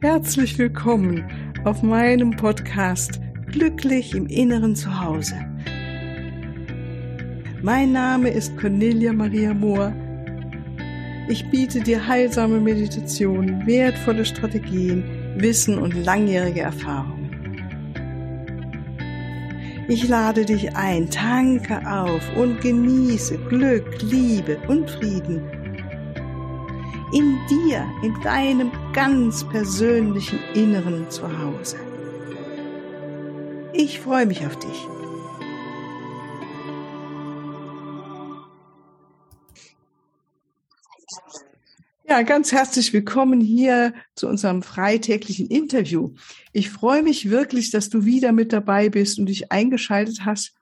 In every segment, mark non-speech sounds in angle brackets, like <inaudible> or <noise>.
Herzlich willkommen auf meinem Podcast Glücklich im Inneren Zuhause. Mein Name ist Cornelia Maria Mohr. Ich biete dir heilsame Meditationen, wertvolle Strategien, Wissen und langjährige Erfahrungen. Ich lade dich ein, tanke auf und genieße Glück, Liebe und Frieden in dir, in deinem ganz persönlichen Inneren zu Hause. Ich freue mich auf dich. Ja, ganz herzlich willkommen hier zu unserem freitäglichen Interview. Ich freue mich wirklich, dass du wieder mit dabei bist und dich eingeschaltet hast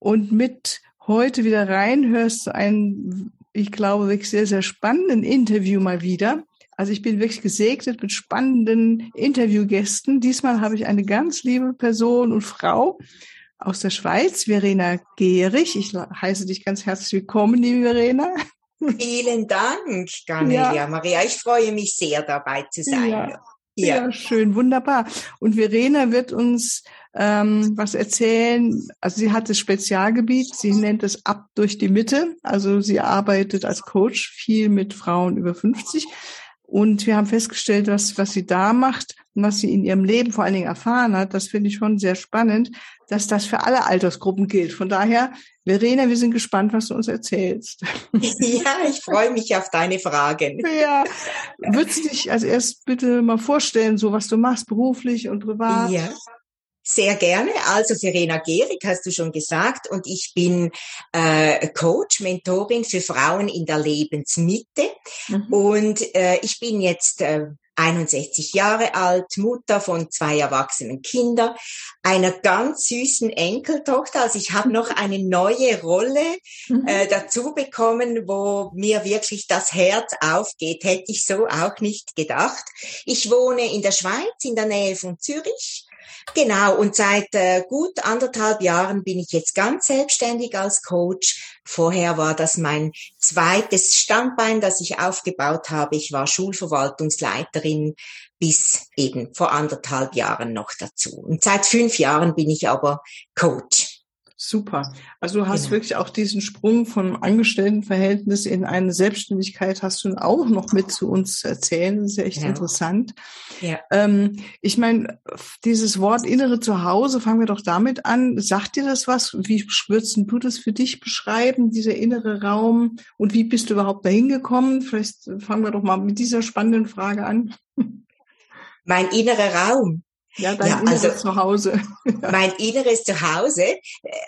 und mit heute wieder reinhörst zu einem ich glaube, wirklich sehr, sehr spannenden Interview mal wieder. Also ich bin wirklich gesegnet mit spannenden Interviewgästen. Diesmal habe ich eine ganz liebe Person und Frau aus der Schweiz, Verena Gehrig. Ich heiße dich ganz herzlich willkommen, liebe Verena. Vielen Dank, Cornelia ja. Maria. Ich freue mich sehr, dabei zu sein. Ja. Ja. ja, schön, wunderbar. Und Verena wird uns ähm, was erzählen. Also sie hat das Spezialgebiet, sie nennt es ab durch die Mitte. Also sie arbeitet als Coach viel mit Frauen über 50. Und wir haben festgestellt, was, was sie da macht und was sie in ihrem Leben vor allen Dingen erfahren hat, das finde ich schon sehr spannend, dass das für alle Altersgruppen gilt. Von daher, Verena, wir sind gespannt, was du uns erzählst. <laughs> Ja, ich freue mich auf deine Fragen. Ja, würdest du dich als erst bitte mal vorstellen, so was du machst, beruflich und privat? Ja. Sehr gerne. Also Verena Gehrig hast du schon gesagt und ich bin äh, Coach, Mentorin für Frauen in der Lebensmitte mhm. und äh, ich bin jetzt äh, 61 Jahre alt, Mutter von zwei erwachsenen Kindern, einer ganz süßen Enkeltochter. Also ich habe noch eine neue Rolle mhm. äh, dazu bekommen, wo mir wirklich das Herz aufgeht. Hätte ich so auch nicht gedacht. Ich wohne in der Schweiz, in der Nähe von Zürich Genau, und seit äh, gut anderthalb Jahren bin ich jetzt ganz selbstständig als Coach. Vorher war das mein zweites Standbein, das ich aufgebaut habe. Ich war Schulverwaltungsleiterin bis eben vor anderthalb Jahren noch dazu. Und seit fünf Jahren bin ich aber Coach. Super. Also du hast genau. wirklich auch diesen Sprung vom Angestelltenverhältnis in eine Selbstständigkeit hast du auch noch mit zu uns erzählen. Das ist ja echt genau. interessant. Ja. Ähm, ich meine, dieses Wort innere Zuhause, fangen wir doch damit an. Sagt dir das was? Wie würdest du das für dich beschreiben, dieser innere Raum? Und wie bist du überhaupt dahin gekommen? Vielleicht fangen wir doch mal mit dieser spannenden Frage an. Mein innerer Raum. Ja, dein ja, inneres also, Zuhause. <laughs> mein inneres Zuhause, äh,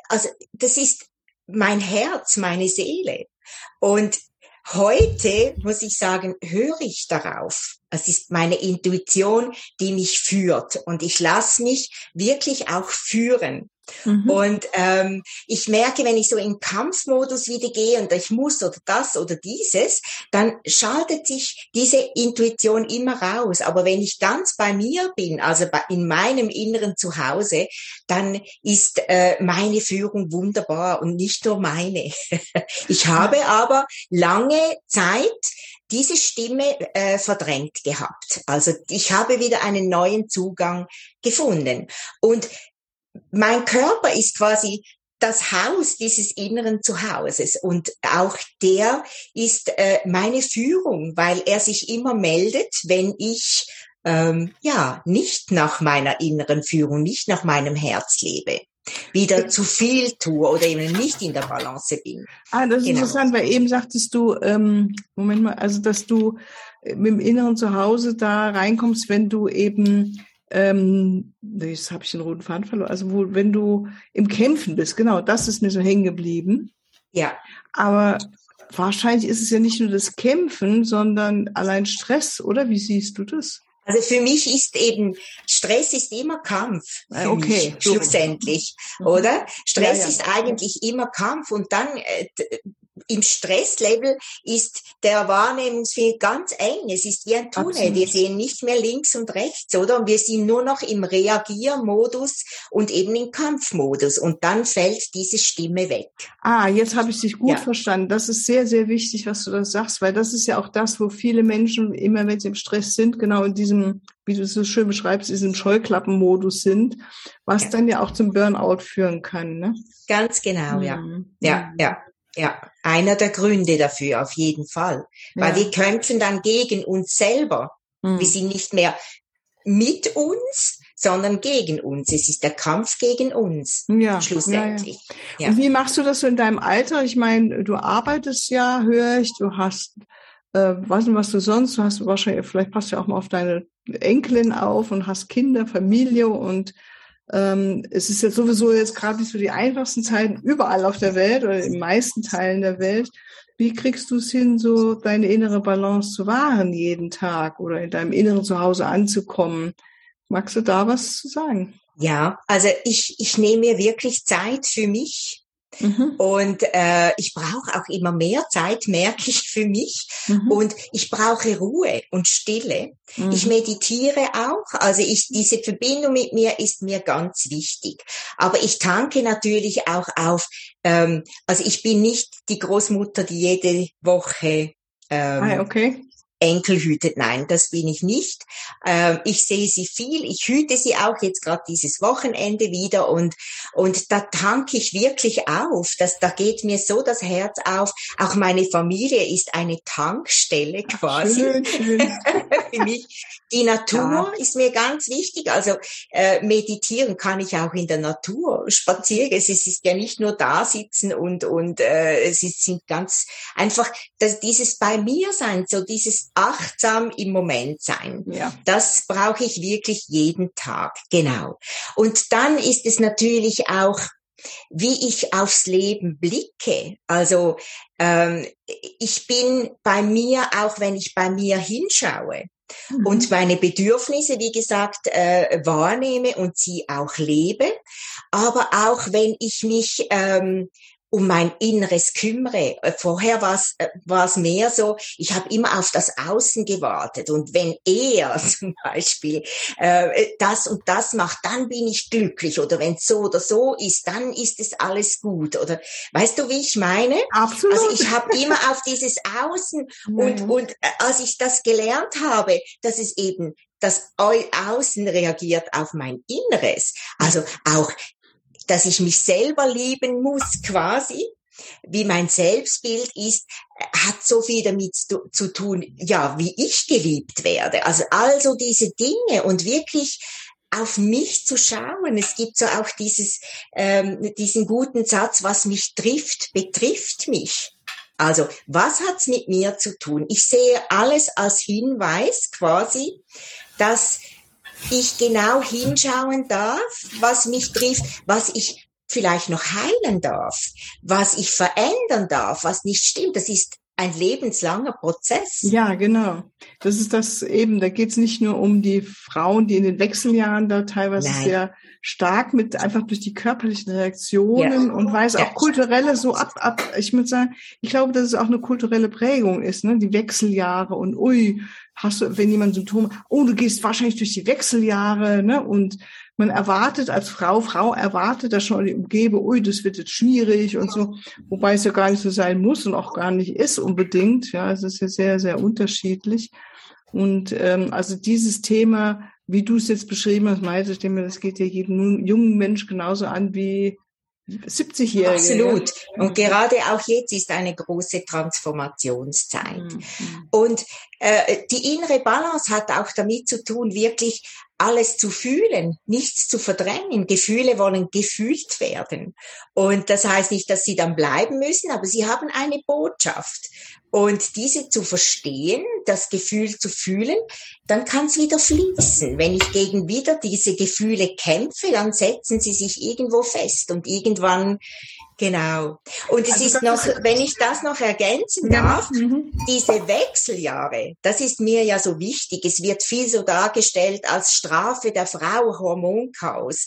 also das ist mein Herz, meine Seele. Und heute muss ich sagen, höre ich darauf. Es ist meine Intuition, die mich führt. Und ich lasse mich wirklich auch führen. Mhm. Und ähm, ich merke, wenn ich so in Kampfmodus wieder gehe und ich muss oder das oder dieses, dann schaltet sich diese Intuition immer raus. Aber wenn ich ganz bei mir bin, also bei, in meinem inneren Zuhause, dann ist äh, meine Führung wunderbar und nicht nur meine. <laughs> ich habe aber lange Zeit diese Stimme äh, verdrängt gehabt. Also ich habe wieder einen neuen Zugang gefunden. Und mein Körper ist quasi das Haus dieses inneren Zuhauses und auch der ist äh, meine Führung, weil er sich immer meldet, wenn ich ähm, ja nicht nach meiner inneren Führung, nicht nach meinem Herz lebe wieder zu viel tue oder eben nicht in der Balance bin. Ah, das ist genau. interessant, weil eben sagtest du, ähm, Moment mal, also dass du mit dem inneren Zuhause da reinkommst, wenn du eben ähm, jetzt habe ich den roten Faden verloren, also wo, wenn du im Kämpfen bist, genau, das ist mir so hängen geblieben. Ja. Aber wahrscheinlich ist es ja nicht nur das Kämpfen, sondern allein Stress, oder? Wie siehst du das? Also für mich ist eben, Stress ist immer Kampf. Okay. Mich, schlussendlich, mhm. oder? Stress ja, ja. ist eigentlich immer Kampf und dann äh, im Stresslevel ist der Wahrnehmungsfeld ganz eng. Es ist wie ein Tunnel. Absolut. Wir sehen nicht mehr links und rechts, oder? Und wir sind nur noch im Reagiermodus und eben im Kampfmodus. Und dann fällt diese Stimme weg. Ah, jetzt habe ich dich gut ja. verstanden. Das ist sehr, sehr wichtig, was du da sagst, weil das ist ja auch das, wo viele Menschen immer, wenn sie im Stress sind, genau in diesem, wie du es so schön beschreibst, diesem Scheuklappenmodus sind, was ja. dann ja auch zum Burnout führen kann. Ne? Ganz genau, mhm. ja. Ja, ja. Ja, einer der Gründe dafür, auf jeden Fall. Weil ja. wir kämpfen dann gegen uns selber. Mhm. Wir sind nicht mehr mit uns, sondern gegen uns. Es ist der Kampf gegen uns. Ja, schlussendlich. Ja, ja. Und wie machst du das so in deinem Alter? Ich meine, du arbeitest ja, höre ich, du hast, äh, weiß nicht, was du sonst, du hast wahrscheinlich, vielleicht passt du ja auch mal auf deine Enkelin auf und hast Kinder, Familie und ähm, es ist ja sowieso jetzt gerade nicht so die einfachsten Zeiten überall auf der Welt oder in den meisten Teilen der Welt. Wie kriegst du es hin, so deine innere Balance zu wahren jeden Tag oder in deinem inneren Zuhause anzukommen? Magst du da was zu sagen? Ja, also ich, ich nehme mir wirklich Zeit für mich Mhm. Und äh, ich brauche auch immer mehr Zeit, merke ich für mich. Mhm. Und ich brauche Ruhe und Stille. Mhm. Ich meditiere auch. Also ich, diese Verbindung mit mir ist mir ganz wichtig. Aber ich tanke natürlich auch auf. Ähm, also ich bin nicht die Großmutter, die jede Woche ähm, ah, okay. Enkel hütet. Nein, das bin ich nicht. Ähm, ich sehe sie viel. Ich hüte sie auch jetzt gerade dieses Wochenende wieder und, und da tanke ich wirklich auf. Das, da geht mir so das Herz auf. Auch meine Familie ist eine Tankstelle quasi. Schön, schön. <laughs> Für mich. Die Natur ja. ist mir ganz wichtig. Also äh, meditieren kann ich auch in der Natur. Spazieren. Es ist ja nicht nur da sitzen und, und äh, es sind ganz einfach das, dieses bei mir sein, so dieses achtsam im Moment sein. Ja. Das brauche ich wirklich jeden Tag. Genau. Und dann ist es natürlich auch wie ich aufs Leben blicke. Also ähm, ich bin bei mir, auch wenn ich bei mir hinschaue mhm. und meine Bedürfnisse, wie gesagt, äh, wahrnehme und sie auch lebe, aber auch wenn ich mich ähm, um mein Inneres kümmere. Äh, vorher war es äh, mehr so, ich habe immer auf das Außen gewartet und wenn er <laughs> zum Beispiel äh, das und das macht, dann bin ich glücklich oder wenn es so oder so ist, dann ist es alles gut oder weißt du, wie ich meine? Absolut. Also ich habe immer auf dieses Außen <laughs> und ja. und äh, als ich das gelernt habe, dass es eben das Außen reagiert auf mein Inneres. Also auch dass ich mich selber lieben muss quasi, wie mein Selbstbild ist, hat so viel damit zu, zu tun, ja, wie ich geliebt werde. Also also diese Dinge und wirklich auf mich zu schauen. Es gibt so auch dieses, ähm, diesen guten Satz, was mich trifft, betrifft mich. Also, was hat's mit mir zu tun? Ich sehe alles als Hinweis quasi, dass ich genau hinschauen darf, was mich trifft, was ich vielleicht noch heilen darf, was ich verändern darf, was nicht stimmt. Das ist ein lebenslanger Prozess. Ja, genau. Das ist das eben, da geht es nicht nur um die Frauen, die in den Wechseljahren da teilweise Nein. sehr stark mit einfach durch die körperlichen Reaktionen ja. und weiß auch ja. kulturelle so ab, ab. Ich würde sagen, ich glaube, dass es auch eine kulturelle Prägung ist, ne? Die Wechseljahre und ui, hast du, wenn jemand Symptome, oh, du gehst wahrscheinlich durch die Wechseljahre, ne? Und man erwartet als Frau, Frau erwartet das schon die Umgebe, ui, das wird jetzt schwierig und so, wobei es ja gar nicht so sein muss und auch gar nicht ist unbedingt. Ja, es ist ja sehr, sehr unterschiedlich. Und ähm, also dieses Thema, wie du es jetzt beschrieben hast, meinte ich, das geht ja jeden jungen Mensch genauso an wie 70-Jährige. Absolut. Und gerade auch jetzt ist eine große Transformationszeit. Mhm. Und äh, die innere Balance hat auch damit zu tun, wirklich alles zu fühlen, nichts zu verdrängen. Gefühle wollen gefühlt werden. Und das heißt nicht, dass sie dann bleiben müssen, aber sie haben eine Botschaft. Und diese zu verstehen, das Gefühl zu fühlen, dann kann es wieder fließen. Wenn ich gegen wieder diese Gefühle kämpfe, dann setzen sie sich irgendwo fest und irgendwann Genau. Und es also ist noch, ist wenn ich das noch ergänzen darf, mhm. diese Wechseljahre, das ist mir ja so wichtig. Es wird viel so dargestellt als Strafe der Frau, Hormonchaos.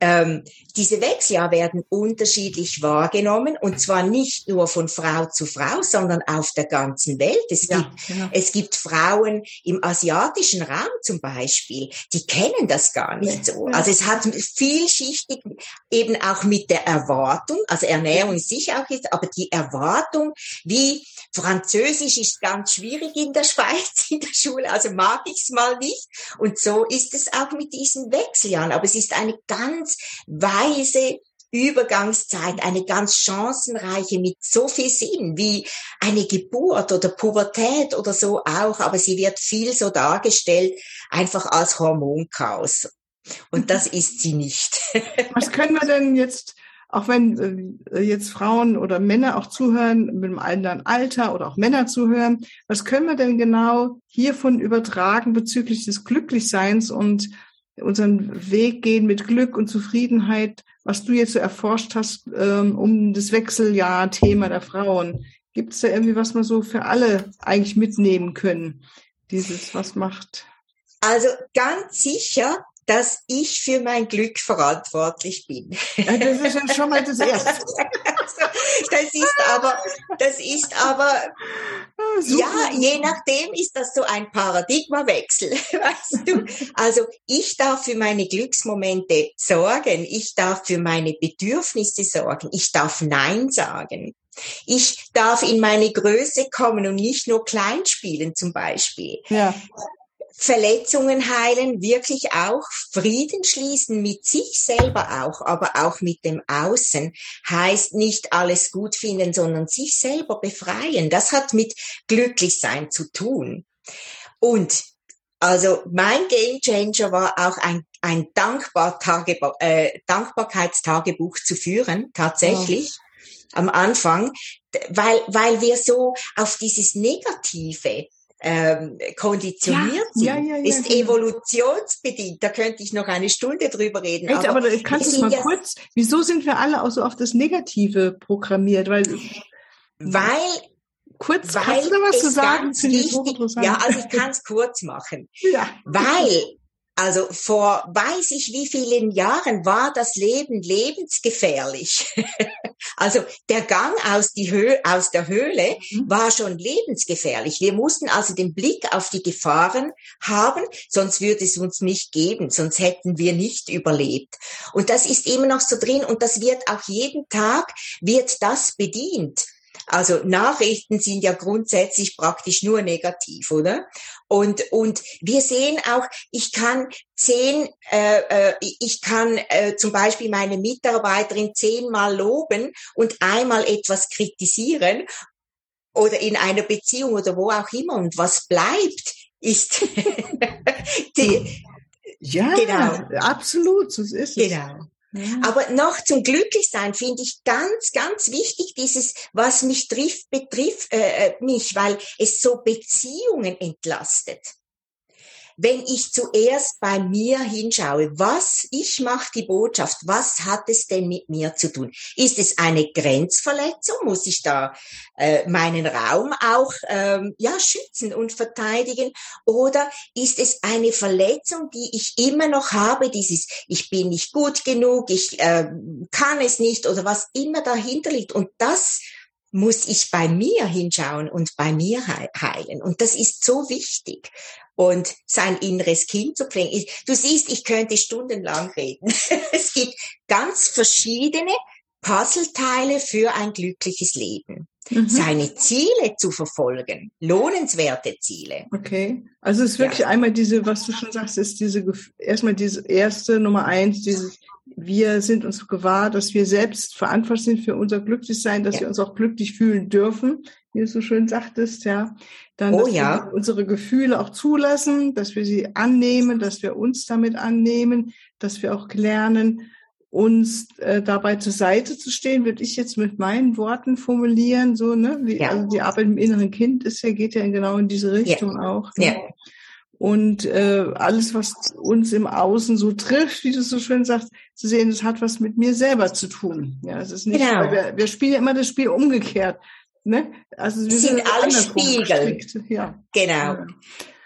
Ähm, diese Wechseljahre werden unterschiedlich wahrgenommen und zwar nicht nur von Frau zu Frau, sondern auf der ganzen Welt. Es, ja, gibt, genau. es gibt Frauen im asiatischen Raum zum Beispiel, die kennen das gar nicht ja, so. Also es hat vielschichtig eben auch mit der Erwartung, also Ernährung ist sicher auch jetzt, aber die Erwartung, wie Französisch ist ganz schwierig in der <laughs> Schweiz in der Schule, also mag ich es mal nicht. Und so ist es auch mit diesen Wechseljahren. Aber es ist eine ganz weise Übergangszeit, eine ganz chancenreiche mit so viel Sinn wie eine Geburt oder Pubertät oder so auch, aber sie wird viel so dargestellt, einfach als Hormonchaos. Und das <laughs> ist sie nicht. <laughs> Was können wir denn jetzt auch wenn äh, jetzt Frauen oder Männer auch zuhören, mit einem anderen Alter oder auch Männer zuhören, was können wir denn genau hiervon übertragen bezüglich des Glücklichseins und unseren Weg gehen mit Glück und Zufriedenheit, was du jetzt so erforscht hast, ähm, um das Wechseljahr-Thema der Frauen? Gibt es da irgendwie, was wir so für alle eigentlich mitnehmen können? Dieses, was macht? Also ganz sicher dass ich für mein Glück verantwortlich bin. Ja, das ist ja schon mal das Erste. <laughs> das ist aber, das ist aber, ah, ja, je nachdem ist das so ein Paradigmawechsel, <laughs> weißt du. Also ich darf für meine Glücksmomente sorgen, ich darf für meine Bedürfnisse sorgen, ich darf Nein sagen. Ich darf in meine Größe kommen und nicht nur klein spielen zum Beispiel. Ja. Verletzungen heilen, wirklich auch Frieden schließen mit sich selber auch, aber auch mit dem Außen, heißt nicht alles gut finden, sondern sich selber befreien. Das hat mit Glücklichsein zu tun. Und also mein Game Changer war auch ein, ein Dankbar Tagebuch, äh, Dankbarkeitstagebuch zu führen, tatsächlich. Oh. Am Anfang, weil, weil wir so auf dieses Negative ähm, konditioniert ja, sind, ja, ja, ist evolutionsbedingt. Da könnte ich noch eine Stunde drüber reden. Echt, aber, aber kannst du mal kurz, wieso sind wir alle auch so auf das Negative programmiert? Weil, weil kurz, weil kannst du da was zu sagen? Wichtig, ja, also ich kann es kurz machen. <laughs> Ja. Weil also vor weiß ich wie vielen Jahren war das Leben lebensgefährlich. <laughs> also der Gang aus, aus der Höhle mhm. war schon lebensgefährlich. Wir mussten also den Blick auf die Gefahren haben, sonst würde es uns nicht geben, sonst hätten wir nicht überlebt. Und das ist immer noch so drin und das wird auch jeden Tag, wird das bedient. Also Nachrichten sind ja grundsätzlich praktisch nur negativ, oder? Und, und wir sehen auch, ich kann zehn, äh, äh, ich kann äh, zum Beispiel meine Mitarbeiterin zehnmal loben und einmal etwas kritisieren oder in einer Beziehung oder wo auch immer. Und was bleibt, ist <laughs> die, ja, genau. absolut, so ist es. Genau. Aber noch zum Glücklichsein finde ich ganz, ganz wichtig dieses, was mich trifft, betrifft äh, äh mich, weil es so Beziehungen entlastet wenn ich zuerst bei mir hinschaue, was ich mache die Botschaft, was hat es denn mit mir zu tun? Ist es eine Grenzverletzung? Muss ich da äh, meinen Raum auch ähm, ja schützen und verteidigen? Oder ist es eine Verletzung, die ich immer noch habe? Dieses ich bin nicht gut genug, ich äh, kann es nicht oder was immer dahinter liegt und das muss ich bei mir hinschauen und bei mir heilen. Und das ist so wichtig und sein inneres Kind zu pflegen. Du siehst, ich könnte stundenlang reden. <laughs> es gibt ganz verschiedene Puzzleteile für ein glückliches Leben. Mhm. Seine Ziele zu verfolgen, lohnenswerte Ziele. Okay. Also es ist wirklich ja. einmal diese, was du schon sagst, ist diese, erstmal diese erste Nummer eins, dieses, wir sind uns gewahr, dass wir selbst verantwortlich sind für unser Glücklichsein, dass ja. wir uns auch glücklich fühlen dürfen, wie du so schön sagtest, ja. Dann, oh, dass ja. wir unsere Gefühle auch zulassen, dass wir sie annehmen, dass wir uns damit annehmen, dass wir auch lernen, uns äh, dabei zur Seite zu stehen, würde ich jetzt mit meinen Worten formulieren, so, ne? Wie, ja. Also die Arbeit im inneren Kind ist ja, geht ja genau in diese Richtung ja. auch. Ne? Ja. Und äh, alles, was uns im Außen so trifft, wie du so schön sagst, zu sehen, das hat was mit mir selber zu tun. Ja, es ist nicht, genau. wir, wir spielen ja immer das Spiel umgekehrt. Ne? Also wir sind, sind alle Spiegel. Ja. Genau.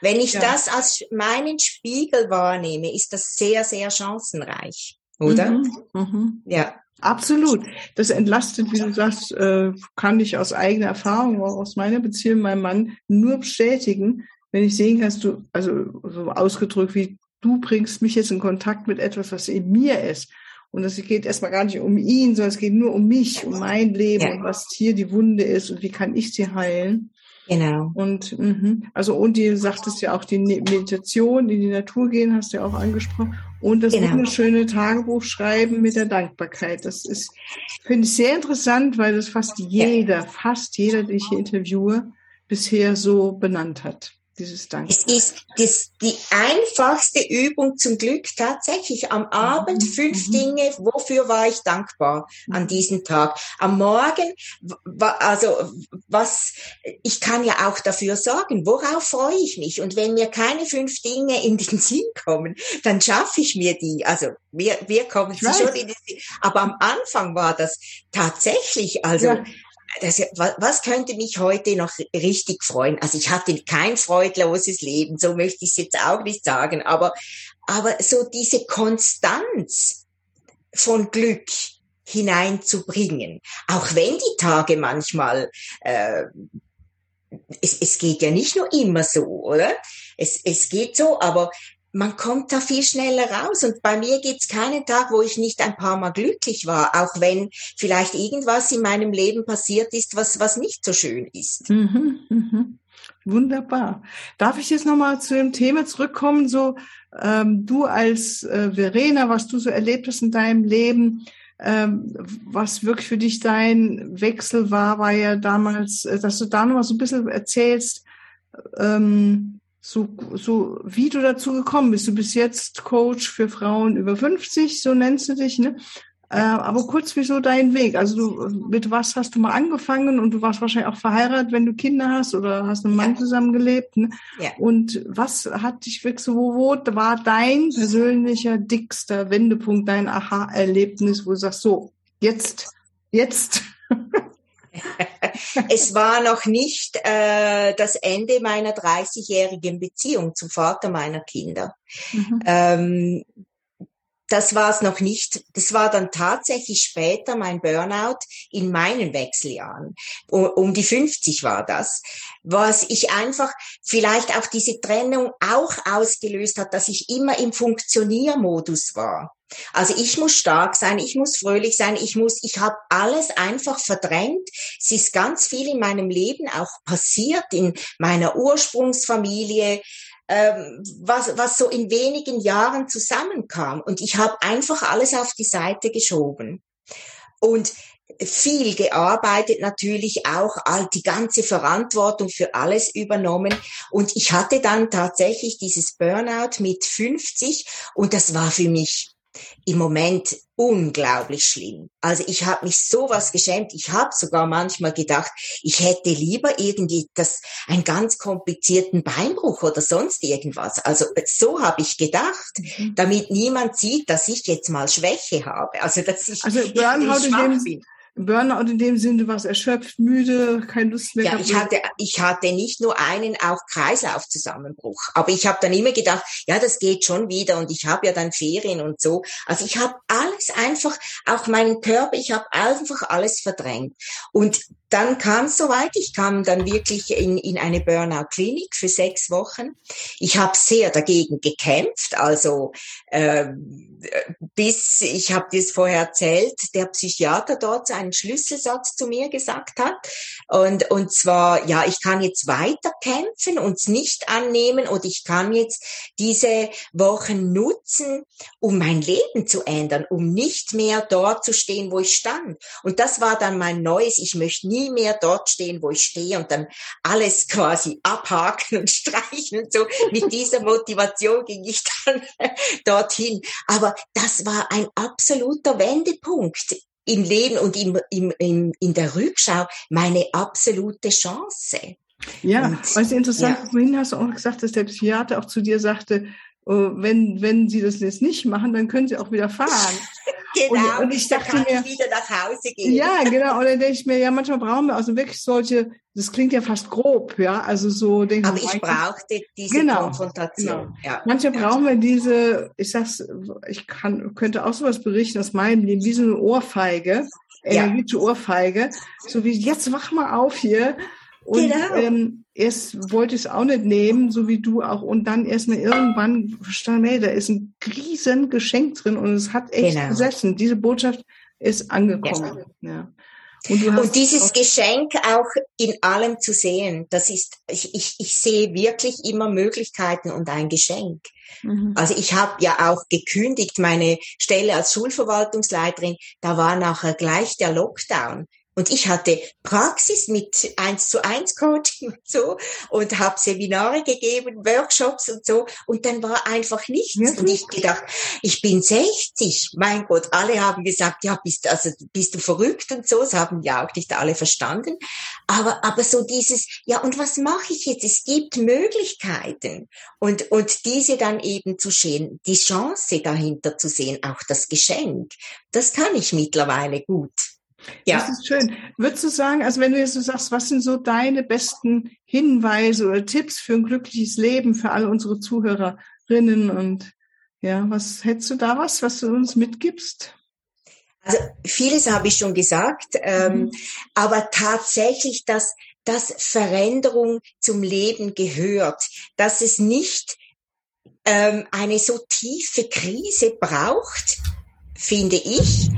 Wenn ich ja. das als meinen Spiegel wahrnehme, ist das sehr, sehr chancenreich. oder? Mhm, mhm. Ja. Absolut. Das entlastet, wie du sagst, äh, kann ich aus eigener Erfahrung, auch aus meiner Beziehung mit meinem Mann nur bestätigen, wenn ich sehen kannst, du, also so ausgedrückt wie du bringst mich jetzt in Kontakt mit etwas, was in mir ist. Und es geht erstmal gar nicht um ihn, sondern es geht nur um mich, um mein Leben ja. und was hier die Wunde ist und wie kann ich sie heilen. Genau. Und mh, also und die sagtest ja auch die Meditation, in die Natur gehen, hast du ja auch angesprochen. Und das genau. wunderschöne Tagebuch schreiben mit der Dankbarkeit. Das ist, finde ich sehr interessant, weil das fast jeder, ja. fast jeder, den ich hier interviewe, bisher so benannt hat dieses Dank. Es ist das, die einfachste Übung zum Glück tatsächlich. Am Abend mhm. fünf mhm. Dinge, wofür war ich dankbar an mhm. diesem Tag. Am Morgen, also was, ich kann ja auch dafür sorgen, worauf freue ich mich. Und wenn mir keine fünf Dinge in den <laughs> Sinn kommen, dann schaffe ich mir die. Also wir, wir kommen schon in den Sinn. Aber am Anfang war das tatsächlich, also ja das, was könnte mich heute noch richtig freuen? Also ich hatte kein freudloses Leben, so möchte ich es jetzt auch nicht sagen, aber, aber so diese Konstanz von Glück hineinzubringen, auch wenn die Tage manchmal, äh, es, es geht ja nicht nur immer so, oder? Es, es geht so, aber man kommt da viel schneller raus. Und bei mir gibt's keinen Tag, wo ich nicht ein paar Mal glücklich war, auch wenn vielleicht irgendwas in meinem Leben passiert ist, was, was nicht so schön ist. Mhm, mhm. Wunderbar. Darf ich jetzt nochmal zu dem Thema zurückkommen? So, ähm, du als äh, Verena, was du so erlebt hast in deinem Leben, ähm, was wirklich für dich dein Wechsel war, war ja damals, äh, dass du da nochmal so ein bisschen erzählst, ähm, so, so wie du dazu gekommen bist. Du bist jetzt Coach für Frauen über 50, so nennst du dich, ne? Äh, aber kurz, wieso dein Weg? Also du, mit was hast du mal angefangen und du warst wahrscheinlich auch verheiratet, wenn du Kinder hast oder hast mit einem Mann ja. zusammengelebt. Ne? Ja. Und was hat dich wirklich so, wo, wo war dein persönlicher dickster Wendepunkt, dein Aha-Erlebnis, wo du sagst, so, jetzt, jetzt <laughs> es war noch nicht äh, das Ende meiner 30-jährigen Beziehung zum Vater meiner Kinder. Mhm. Ähm, das war es noch nicht. Das war dann tatsächlich später mein Burnout in meinen Wechseljahren. Um, um die 50 war das. Was ich einfach vielleicht auch diese Trennung auch ausgelöst hat, dass ich immer im Funktioniermodus war. Also ich muss stark sein, ich muss fröhlich sein, ich muss, ich habe alles einfach verdrängt. Es ist ganz viel in meinem Leben auch passiert, in meiner Ursprungsfamilie, ähm, was, was so in wenigen Jahren zusammenkam. Und ich habe einfach alles auf die Seite geschoben. Und viel gearbeitet, natürlich auch all die ganze Verantwortung für alles übernommen. Und ich hatte dann tatsächlich dieses Burnout mit 50 und das war für mich im Moment unglaublich schlimm. Also ich habe mich sowas geschämt. Ich habe sogar manchmal gedacht, ich hätte lieber irgendwie das einen ganz komplizierten Beinbruch oder sonst irgendwas. Also so habe ich gedacht, mhm. damit niemand sieht, dass ich jetzt mal Schwäche habe. Also dass ich, also ich schwach bin. Burnout in dem Sinne, was erschöpft, müde, keine Lust mehr. Ja, ich hatte, ich hatte nicht nur einen, auch Kreislaufzusammenbruch. Aber ich habe dann immer gedacht, ja, das geht schon wieder und ich habe ja dann Ferien und so. Also ich habe alles einfach, auch meinen Körper, ich habe einfach alles verdrängt. Und dann kam es soweit. Ich kam dann wirklich in, in eine Burnout-Klinik für sechs Wochen. Ich habe sehr dagegen gekämpft. Also äh, bis, ich habe das vorher erzählt, der Psychiater dort einen Schlüsselsatz zu mir gesagt hat. Und, und zwar, ja, ich kann jetzt weiter kämpfen und es nicht annehmen oder ich kann jetzt diese Wochen nutzen, um mein Leben zu ändern, um nicht mehr dort zu stehen, wo ich stand. Und das war dann mein neues, ich möchte nie nie mehr dort stehen, wo ich stehe und dann alles <laughs> quasi abhaken und streichen und so. Mit dieser Motivation ging ich dann <laughs> dorthin. Aber das war ein absoluter Wendepunkt im Leben und im, im, im, in der Rückschau meine absolute Chance. Ja, und, was interessant, ja. vorhin hast du auch gesagt, dass der Psychiater auch zu dir sagte, wenn, wenn Sie das jetzt nicht machen, dann können Sie auch wieder fahren. <laughs> Genau, und, und ich dachte mir, ich wieder nach Hause gehen. Ja, genau. Und dann denke ich mir, ja, manchmal brauchen wir also wirklich solche, das klingt ja fast grob, ja, also so denke Aber ich brauchte diese genau, Konfrontation. Genau. Ja. Manchmal brauchen wir diese, ich sag's, ich kann, könnte auch sowas berichten aus meinem Leben, wie so eine Ohrfeige, ja. energetische Ohrfeige, so wie, jetzt wach mal auf hier. Und genau. ähm, erst wollte ich es auch nicht nehmen, so wie du auch. Und dann erst mal irgendwann verstanden, hey, da ist ein riesen Geschenk drin und es hat echt genau. gesessen. Diese Botschaft ist angekommen. Ja. ja. Und, und, dieses Geschenk auch in allem zu sehen, das ist, ich, ich, ich sehe wirklich immer Möglichkeiten und ein Geschenk. Mhm. Also ich habe ja auch gekündigt, meine Stelle als Schulverwaltungsleiterin, da war nachher gleich der Lockdown. Und ich hatte Praxis mit eins zu eins Coaching und so und habe Seminare gegeben, Workshops und so. Und dann war einfach nichts. Ja. Und ich gedacht, ich bin 60. Mein Gott, alle haben gesagt, ja, bist, also, bist du verrückt und so. Das haben ja auch nicht alle verstanden. Aber, aber so dieses, ja, und was mache ich jetzt? Es gibt Möglichkeiten. Und, und diese dann eben zu sehen, die Chance dahinter zu sehen, auch das Geschenk, das kann ich mittlerweile gut. Ja. Das ist schön. Würdest du sagen, also wenn du jetzt so sagst, was sind so deine besten Hinweise oder Tipps für ein glückliches Leben für alle unsere Zuhörerinnen und ja, was hättest du da was, was du uns mitgibst? Also vieles habe ich schon gesagt, ähm, mhm. aber tatsächlich, dass, dass Veränderung zum Leben gehört, dass es nicht ähm, eine so tiefe Krise braucht, finde ich,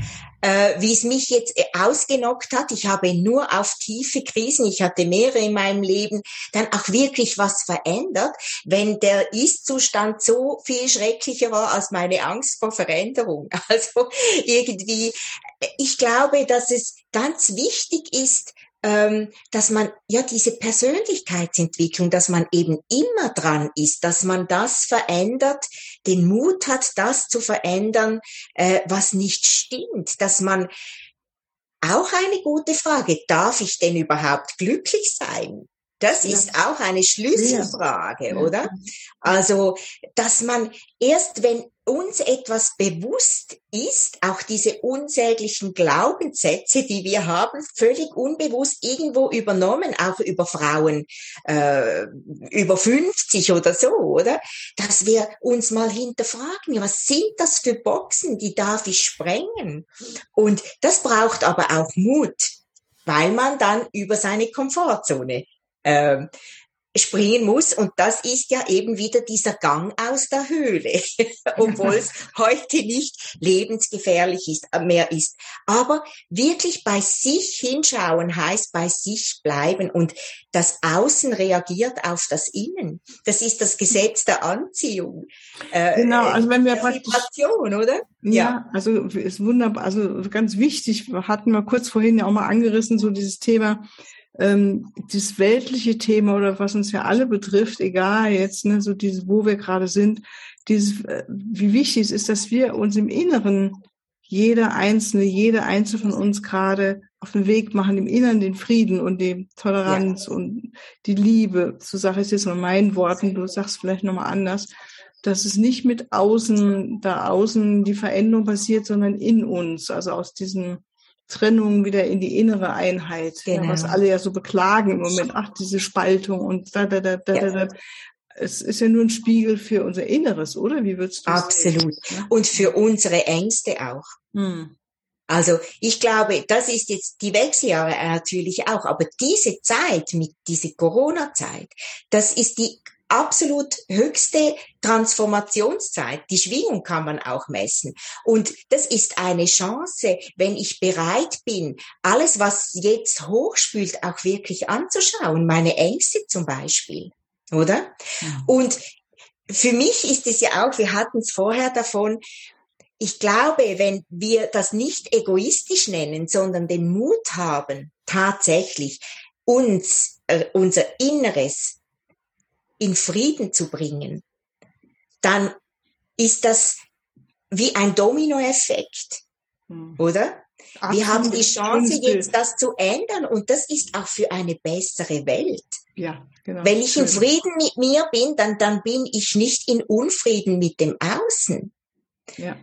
äh, wie es mich jetzt äh, ausgenockt hat. Ich habe nur auf tiefe Krisen, ich hatte mehrere in meinem Leben, dann auch wirklich was verändert, wenn der Ist-Zustand so viel schrecklicher war als meine Angst vor Veränderung. <laughs> Also irgendwie, ich glaube, dass es ganz wichtig ist, dass man ja diese Persönlichkeitsentwicklung, dass man eben immer dran ist, dass man das verändert, den Mut hat, das zu verändern, äh, was nicht stimmt, dass man auch eine gute Frage, darf ich denn überhaupt glücklich sein? Das ja. ist auch eine Schlüsselfrage, ja. oder? Also, dass man erst, wenn uns etwas bewusst ist, auch diese unsäglichen Glaubenssätze, die wir haben, völlig unbewusst irgendwo übernommen, auch über Frauen äh, über 50 oder so, oder? Dass wir uns mal hinterfragen, was sind das für Boxen, die darf ich sprengen? Und das braucht aber auch Mut, weil man dann über seine Komfortzone äh, springen muss. Und das ist ja eben wieder dieser Gang aus der Höhle, <laughs> obwohl es <laughs> heute nicht lebensgefährlich ist, äh, mehr ist. Aber wirklich bei sich hinschauen heißt bei sich bleiben und das Außen reagiert auf das Innen. Das ist das Gesetz der Anziehung. Äh, genau, also wenn wir praktisch, oder? Ja, ja, also ist wunderbar, also ganz wichtig, hatten wir kurz vorhin ja auch mal angerissen, so dieses Thema, ähm, das weltliche Thema oder was uns ja alle betrifft, egal jetzt, ne, so dieses, wo wir gerade sind, dieses, äh, wie wichtig es ist, dass wir uns im Inneren, jeder Einzelne, jede Einzelne von uns gerade auf den Weg machen, im Inneren den Frieden und die Toleranz ja. und die Liebe. So sage ich es jetzt mal meinen Worten, du sagst vielleicht nochmal anders, dass es nicht mit außen, da außen die Veränderung passiert, sondern in uns, also aus diesem Trennung wieder in die innere Einheit, genau. ja, was alle ja so beklagen im Moment. Ach, diese Spaltung und da, da, da, da, ja. da. Es ist ja nur ein Spiegel für unser Inneres, oder? Wie würdest du Absolut. Sehen? Und für unsere Ängste auch. Hm. Also ich glaube, das ist jetzt die Wechseljahre natürlich auch, aber diese Zeit mit dieser Corona-Zeit, das ist die absolut höchste Transformationszeit. Die Schwingung kann man auch messen. Und das ist eine Chance, wenn ich bereit bin, alles, was jetzt hochspült, auch wirklich anzuschauen. Meine Ängste zum Beispiel. Oder? Mhm. Und für mich ist es ja auch, wir hatten es vorher davon, ich glaube, wenn wir das nicht egoistisch nennen, sondern den Mut haben, tatsächlich uns, äh, unser Inneres in Frieden zu bringen, dann ist das wie ein Dominoeffekt, hm. oder? Absolut. Wir haben die Chance jetzt das zu ändern und das ist auch für eine bessere Welt. Ja, genau. Wenn ich in Frieden mit mir bin, dann, dann bin ich nicht in Unfrieden mit dem Außen. Ja.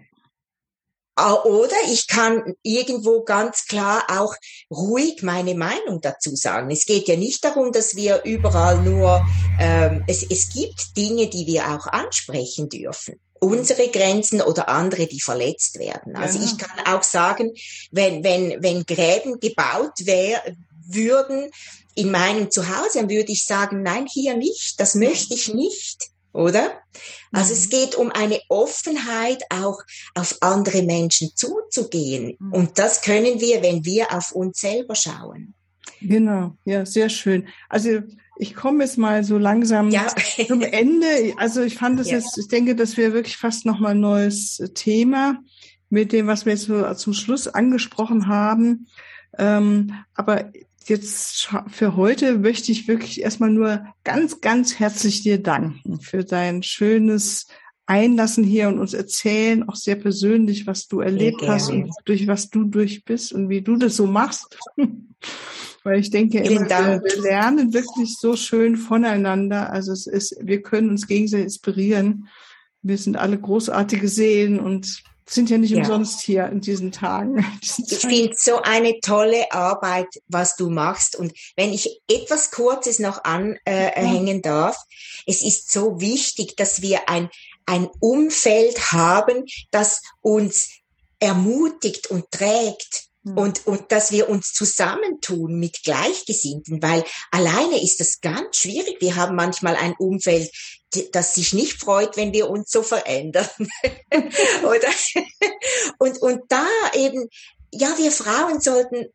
Oder ich kann irgendwo ganz klar auch ruhig meine Meinung dazu sagen. Es geht ja nicht darum, dass wir überall nur, ähm, es, es gibt Dinge, die wir auch ansprechen dürfen unsere Grenzen oder andere, die verletzt werden. Also ja. ich kann auch sagen, wenn, wenn, wenn Gräben gebaut wär, würden in meinem Zuhause, dann würde ich sagen, nein, hier nicht, das möchte ich nicht oder? Also mhm. es geht um eine Offenheit, auch auf andere Menschen zuzugehen. Mhm. Und das können wir, wenn wir auf uns selber schauen. Genau, ja, sehr schön. Also ich komme jetzt mal so langsam ja. zum <laughs> Ende. Also ich fand es ja. jetzt, ich denke, das wäre wirklich fast nochmal ein neues Thema mit dem, was wir jetzt so zum Schluss angesprochen haben. Ähm, aber jetzt für heute möchte ich wirklich erstmal nur ganz, ganz herzlich dir danken für dein schönes Einlassen hier und uns erzählen, auch sehr persönlich, was du erlebt hast und durch was du durch bist und wie du das so machst. <laughs> Weil ich denke immer, wir, wir lernen wirklich so schön voneinander. Also es ist, wir können uns gegenseitig inspirieren. Wir sind alle großartige Seelen und sind ja nicht ja. umsonst hier in diesen Tagen. ich finde so eine tolle Arbeit, was du machst. Und wenn ich etwas Kurzes noch anhängen äh, darf, es ist so wichtig, dass wir ein, ein Umfeld haben, das uns ermutigt und trägt. Und, und dass wir uns zusammentun mit Gleichgesinnten, weil alleine ist das ganz schwierig. Wir haben manchmal ein Umfeld, das sich nicht freut, wenn wir uns so verändern. <laughs> Oder? Und, und da eben, ja, wir Frauen sollten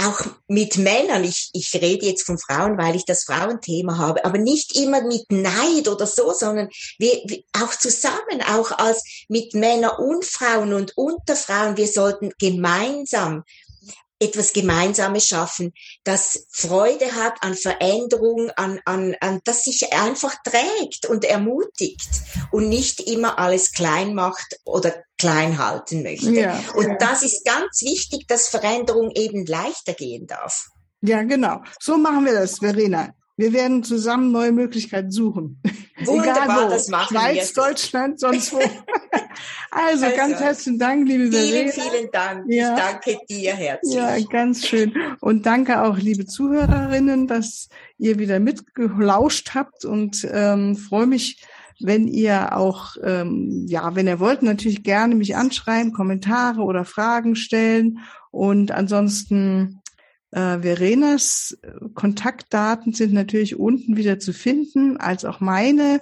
auch mit Männern, ich, ich rede jetzt von Frauen, weil ich das Frauenthema habe, aber nicht immer mit Neid oder so, sondern wir, auch zusammen, auch als mit Männern und Frauen und unter Frauen, wir sollten gemeinsam etwas Gemeinsames schaffen, das Freude hat an Veränderung, an, an, an, das sich einfach trägt und ermutigt und nicht immer alles klein macht oder klein halten möchte. Ja, und ja. das ist ganz wichtig, dass Veränderung eben leichter gehen darf. Ja, genau. So machen wir das, Verena. Wir werden zusammen neue Möglichkeiten suchen. Wunderbar, Egal wo. das machen Schweiz, wir. Deutschland, sonst wo. <laughs> also, also, ganz herzlichen Dank, liebe Verena. Vielen, vielen Dank. Ja. Ich danke dir herzlich. Ja, ganz schön. Und danke auch, liebe Zuhörerinnen, dass ihr wieder mitgelauscht habt und ähm, freue mich, wenn ihr auch, ähm, ja, wenn ihr wollt, natürlich gerne mich anschreiben, Kommentare oder Fragen stellen. Und ansonsten äh, Verenas äh, Kontaktdaten sind natürlich unten wieder zu finden, als auch meine,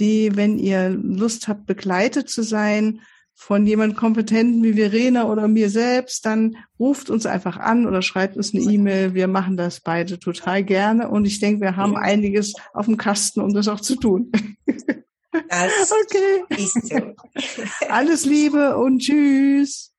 die, wenn ihr Lust habt, begleitet zu sein von jemand Kompetenten wie Verena oder mir selbst, dann ruft uns einfach an oder schreibt uns eine E-Mail. Wir machen das beide total gerne. Und ich denke, wir haben einiges auf dem Kasten, um das auch zu tun. Das <laughs> okay. Alles Liebe und tschüss.